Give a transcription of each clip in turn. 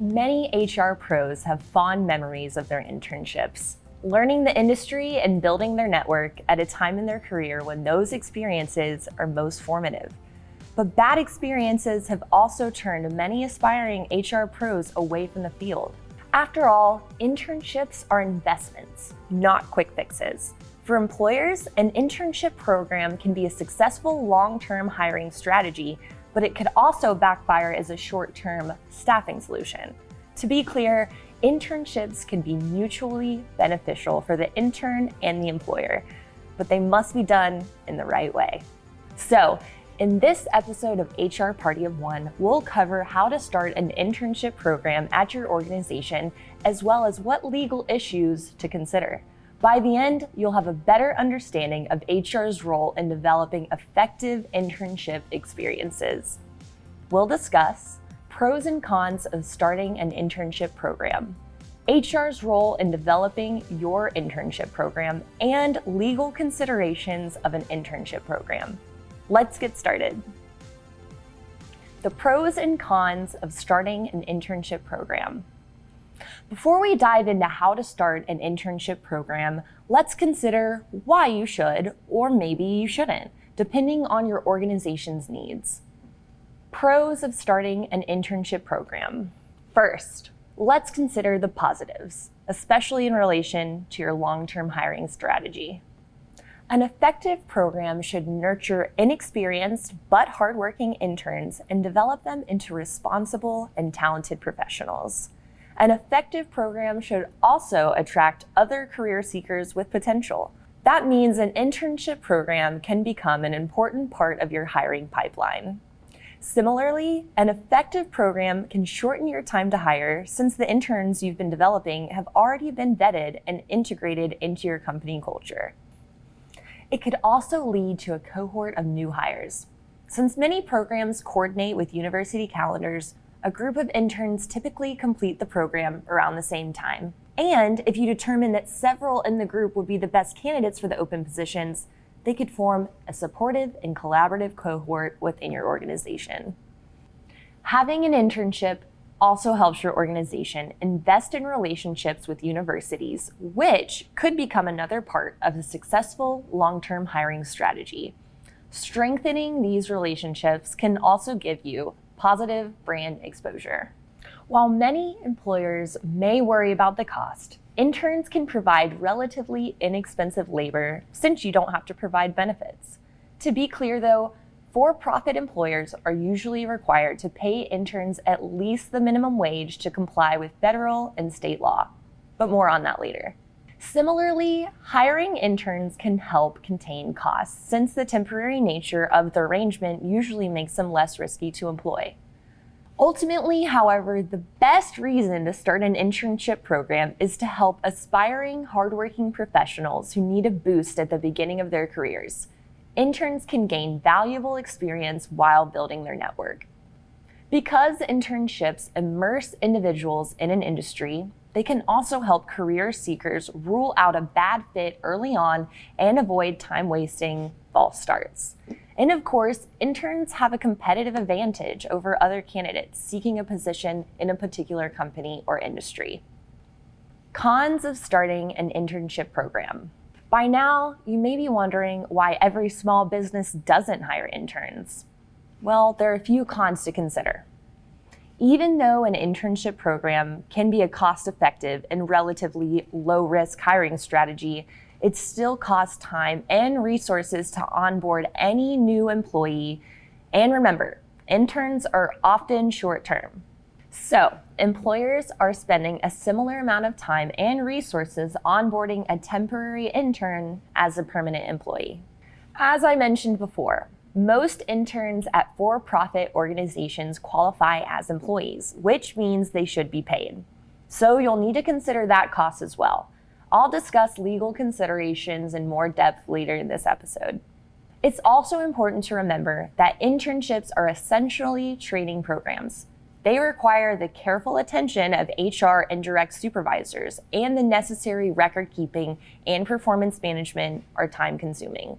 Many HR pros have fond memories of their internships, learning the industry and building their network at a time in their career when those experiences are most formative. But bad experiences have also turned many aspiring HR pros away from the field. After all, internships are investments, not quick fixes. For employers, an internship program can be a successful long term hiring strategy, but it could also backfire as a short term staffing solution. To be clear, internships can be mutually beneficial for the intern and the employer, but they must be done in the right way. So, in this episode of HR Party of One, we'll cover how to start an internship program at your organization, as well as what legal issues to consider. By the end, you'll have a better understanding of HR's role in developing effective internship experiences. We'll discuss pros and cons of starting an internship program, HR's role in developing your internship program, and legal considerations of an internship program. Let's get started. The pros and cons of starting an internship program. Before we dive into how to start an internship program, let's consider why you should or maybe you shouldn't, depending on your organization's needs. Pros of starting an internship program. First, let's consider the positives, especially in relation to your long term hiring strategy. An effective program should nurture inexperienced but hardworking interns and develop them into responsible and talented professionals. An effective program should also attract other career seekers with potential. That means an internship program can become an important part of your hiring pipeline. Similarly, an effective program can shorten your time to hire since the interns you've been developing have already been vetted and integrated into your company culture. It could also lead to a cohort of new hires. Since many programs coordinate with university calendars, a group of interns typically complete the program around the same time. And if you determine that several in the group would be the best candidates for the open positions, they could form a supportive and collaborative cohort within your organization. Having an internship also helps your organization invest in relationships with universities, which could become another part of a successful long term hiring strategy. Strengthening these relationships can also give you positive brand exposure. While many employers may worry about the cost, interns can provide relatively inexpensive labor since you don't have to provide benefits. To be clear though, for profit employers are usually required to pay interns at least the minimum wage to comply with federal and state law. But more on that later. Similarly, hiring interns can help contain costs since the temporary nature of the arrangement usually makes them less risky to employ. Ultimately, however, the best reason to start an internship program is to help aspiring, hardworking professionals who need a boost at the beginning of their careers interns can gain valuable experience while building their network. Because internships immerse individuals in an industry, they can also help career seekers rule out a bad fit early on and avoid time wasting false starts. And of course, interns have a competitive advantage over other candidates seeking a position in a particular company or industry. Cons of starting an internship program. By now, you may be wondering why every small business doesn't hire interns. Well, there are a few cons to consider. Even though an internship program can be a cost effective and relatively low risk hiring strategy, it still costs time and resources to onboard any new employee. And remember, interns are often short term. So, employers are spending a similar amount of time and resources onboarding a temporary intern as a permanent employee. As I mentioned before, most interns at for profit organizations qualify as employees, which means they should be paid. So you'll need to consider that cost as well. I'll discuss legal considerations in more depth later in this episode. It's also important to remember that internships are essentially training programs. They require the careful attention of HR and direct supervisors, and the necessary record keeping and performance management are time consuming.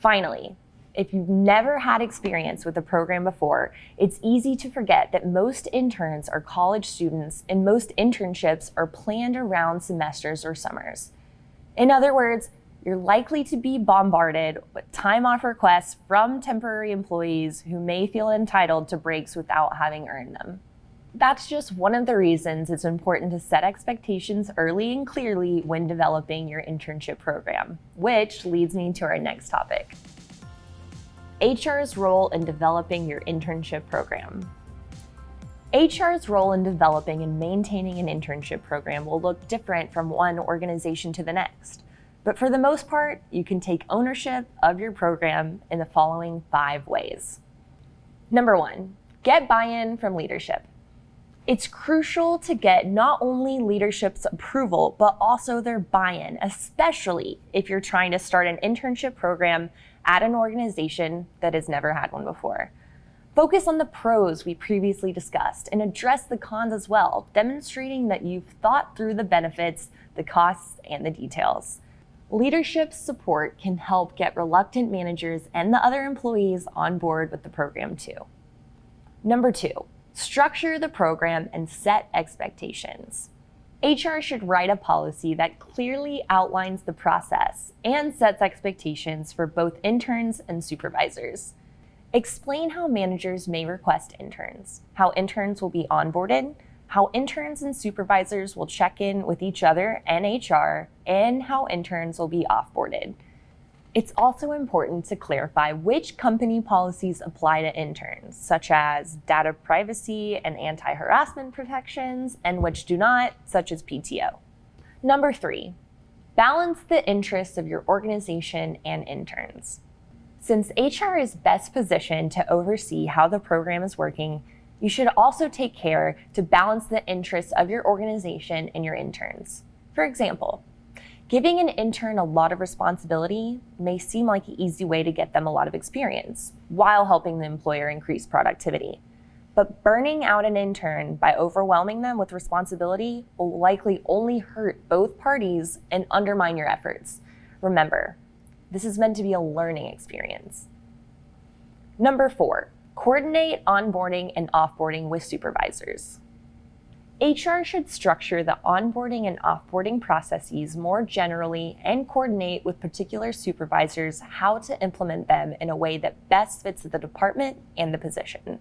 Finally, if you've never had experience with the program before, it's easy to forget that most interns are college students and most internships are planned around semesters or summers. In other words, you're likely to be bombarded with time off requests from temporary employees who may feel entitled to breaks without having earned them. That's just one of the reasons it's important to set expectations early and clearly when developing your internship program, which leads me to our next topic HR's role in developing your internship program. HR's role in developing and maintaining an internship program will look different from one organization to the next. But for the most part, you can take ownership of your program in the following five ways. Number one, get buy in from leadership. It's crucial to get not only leadership's approval, but also their buy in, especially if you're trying to start an internship program at an organization that has never had one before. Focus on the pros we previously discussed and address the cons as well, demonstrating that you've thought through the benefits, the costs, and the details. Leadership support can help get reluctant managers and the other employees on board with the program too. Number two, structure the program and set expectations. HR should write a policy that clearly outlines the process and sets expectations for both interns and supervisors. Explain how managers may request interns, how interns will be onboarded, how interns and supervisors will check in with each other and HR, and how interns will be offboarded. It's also important to clarify which company policies apply to interns, such as data privacy and anti harassment protections, and which do not, such as PTO. Number three, balance the interests of your organization and interns. Since HR is best positioned to oversee how the program is working, you should also take care to balance the interests of your organization and your interns. For example, giving an intern a lot of responsibility may seem like an easy way to get them a lot of experience while helping the employer increase productivity. But burning out an intern by overwhelming them with responsibility will likely only hurt both parties and undermine your efforts. Remember, this is meant to be a learning experience. Number four, Coordinate onboarding and offboarding with supervisors. HR should structure the onboarding and offboarding processes more generally and coordinate with particular supervisors how to implement them in a way that best fits the department and the position.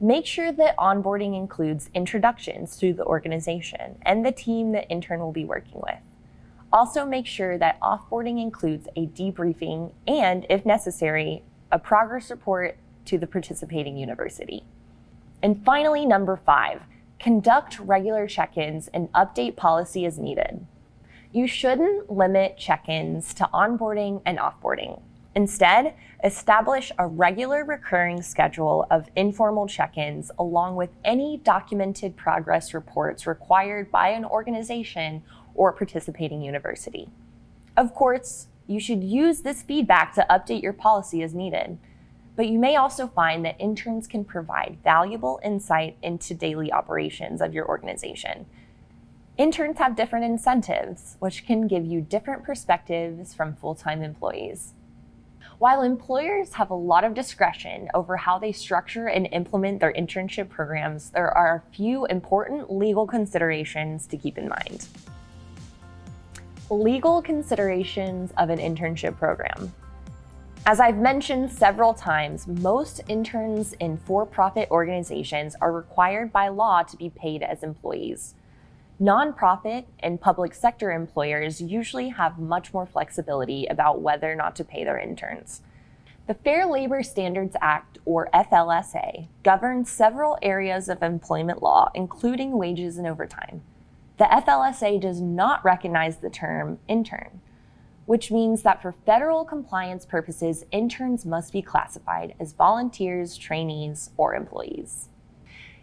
Make sure that onboarding includes introductions to the organization and the team the intern will be working with. Also, make sure that offboarding includes a debriefing and, if necessary, a progress report to the participating university. And finally, number five, conduct regular check ins and update policy as needed. You shouldn't limit check ins to onboarding and offboarding. Instead, establish a regular recurring schedule of informal check ins along with any documented progress reports required by an organization or participating university. Of course, you should use this feedback to update your policy as needed but you may also find that interns can provide valuable insight into daily operations of your organization. Interns have different incentives, which can give you different perspectives from full time employees. While employers have a lot of discretion over how they structure and implement their internship programs, there are a few important legal considerations to keep in mind. Legal considerations of an internship program. As I've mentioned several times, most interns in for profit organizations are required by law to be paid as employees. Nonprofit and public sector employers usually have much more flexibility about whether or not to pay their interns. The Fair Labor Standards Act, or FLSA, governs several areas of employment law, including wages and overtime. The FLSA does not recognize the term intern which means that for federal compliance purposes, interns must be classified as volunteers, trainees, or employees.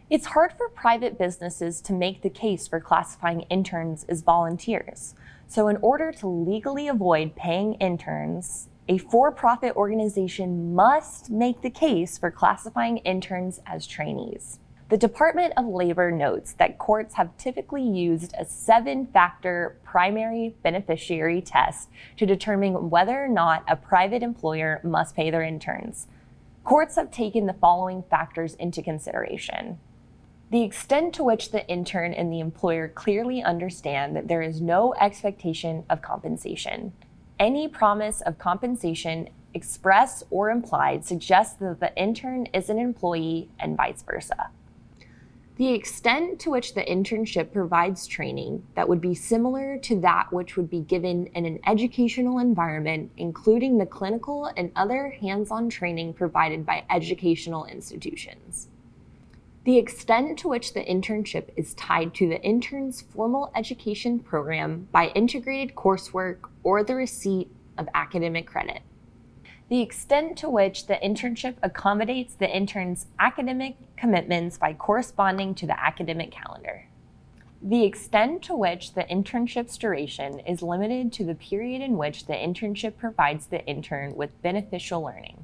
It's hard for private businesses to make the case for classifying interns as volunteers. So, in order to legally avoid paying interns, a for profit organization must make the case for classifying interns as trainees. The Department of Labor notes that courts have typically used a seven factor primary beneficiary test to determine whether or not a private employer must pay their interns. Courts have taken the following factors into consideration. The extent to which the intern and the employer clearly understand that there is no expectation of compensation. Any promise of compensation, express or implied, suggests that the intern is an employee and vice versa. The extent to which the internship provides training that would be similar to that which would be given in an educational environment, including the clinical and other hands on training provided by educational institutions. The extent to which the internship is tied to the intern's formal education program by integrated coursework or the receipt of academic credit the extent to which the internship accommodates the intern's academic commitments by corresponding to the academic calendar. The extent to which the internship's duration is limited to the period in which the internship provides the intern with beneficial learning.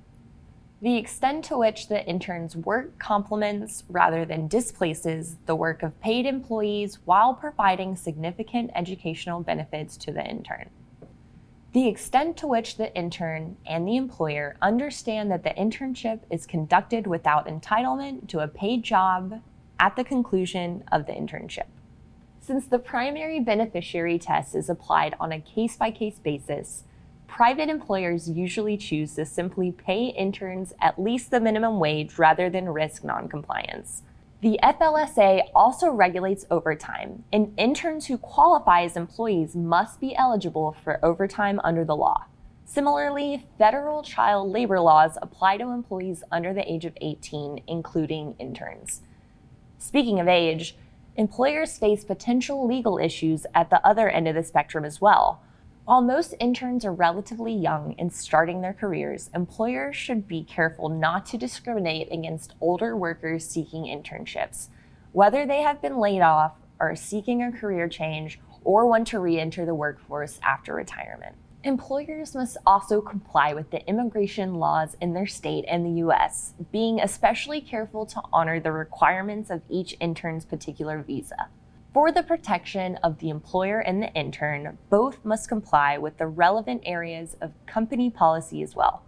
The extent to which the intern's work complements rather than displaces the work of paid employees while providing significant educational benefits to the intern the extent to which the intern and the employer understand that the internship is conducted without entitlement to a paid job at the conclusion of the internship. Since the primary beneficiary test is applied on a case by case basis, private employers usually choose to simply pay interns at least the minimum wage rather than risk noncompliance. The FLSA also regulates overtime, and interns who qualify as employees must be eligible for overtime under the law. Similarly, federal child labor laws apply to employees under the age of 18, including interns. Speaking of age, employers face potential legal issues at the other end of the spectrum as well. While most interns are relatively young and starting their careers, employers should be careful not to discriminate against older workers seeking internships, whether they have been laid off, are seeking a career change, or want to re enter the workforce after retirement. Employers must also comply with the immigration laws in their state and the US, being especially careful to honor the requirements of each intern's particular visa. For the protection of the employer and the intern, both must comply with the relevant areas of company policy as well.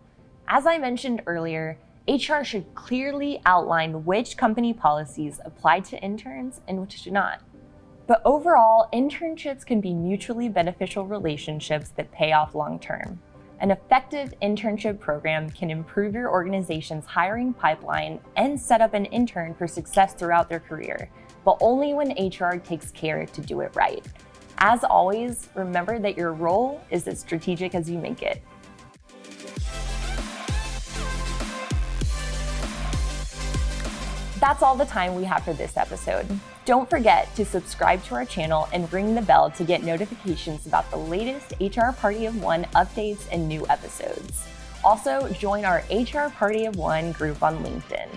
As I mentioned earlier, HR should clearly outline which company policies apply to interns and which do not. But overall, internships can be mutually beneficial relationships that pay off long term. An effective internship program can improve your organization's hiring pipeline and set up an intern for success throughout their career but only when HR takes care to do it right. As always, remember that your role is as strategic as you make it. That's all the time we have for this episode. Don't forget to subscribe to our channel and ring the bell to get notifications about the latest HR Party of One updates and new episodes. Also, join our HR Party of One group on LinkedIn.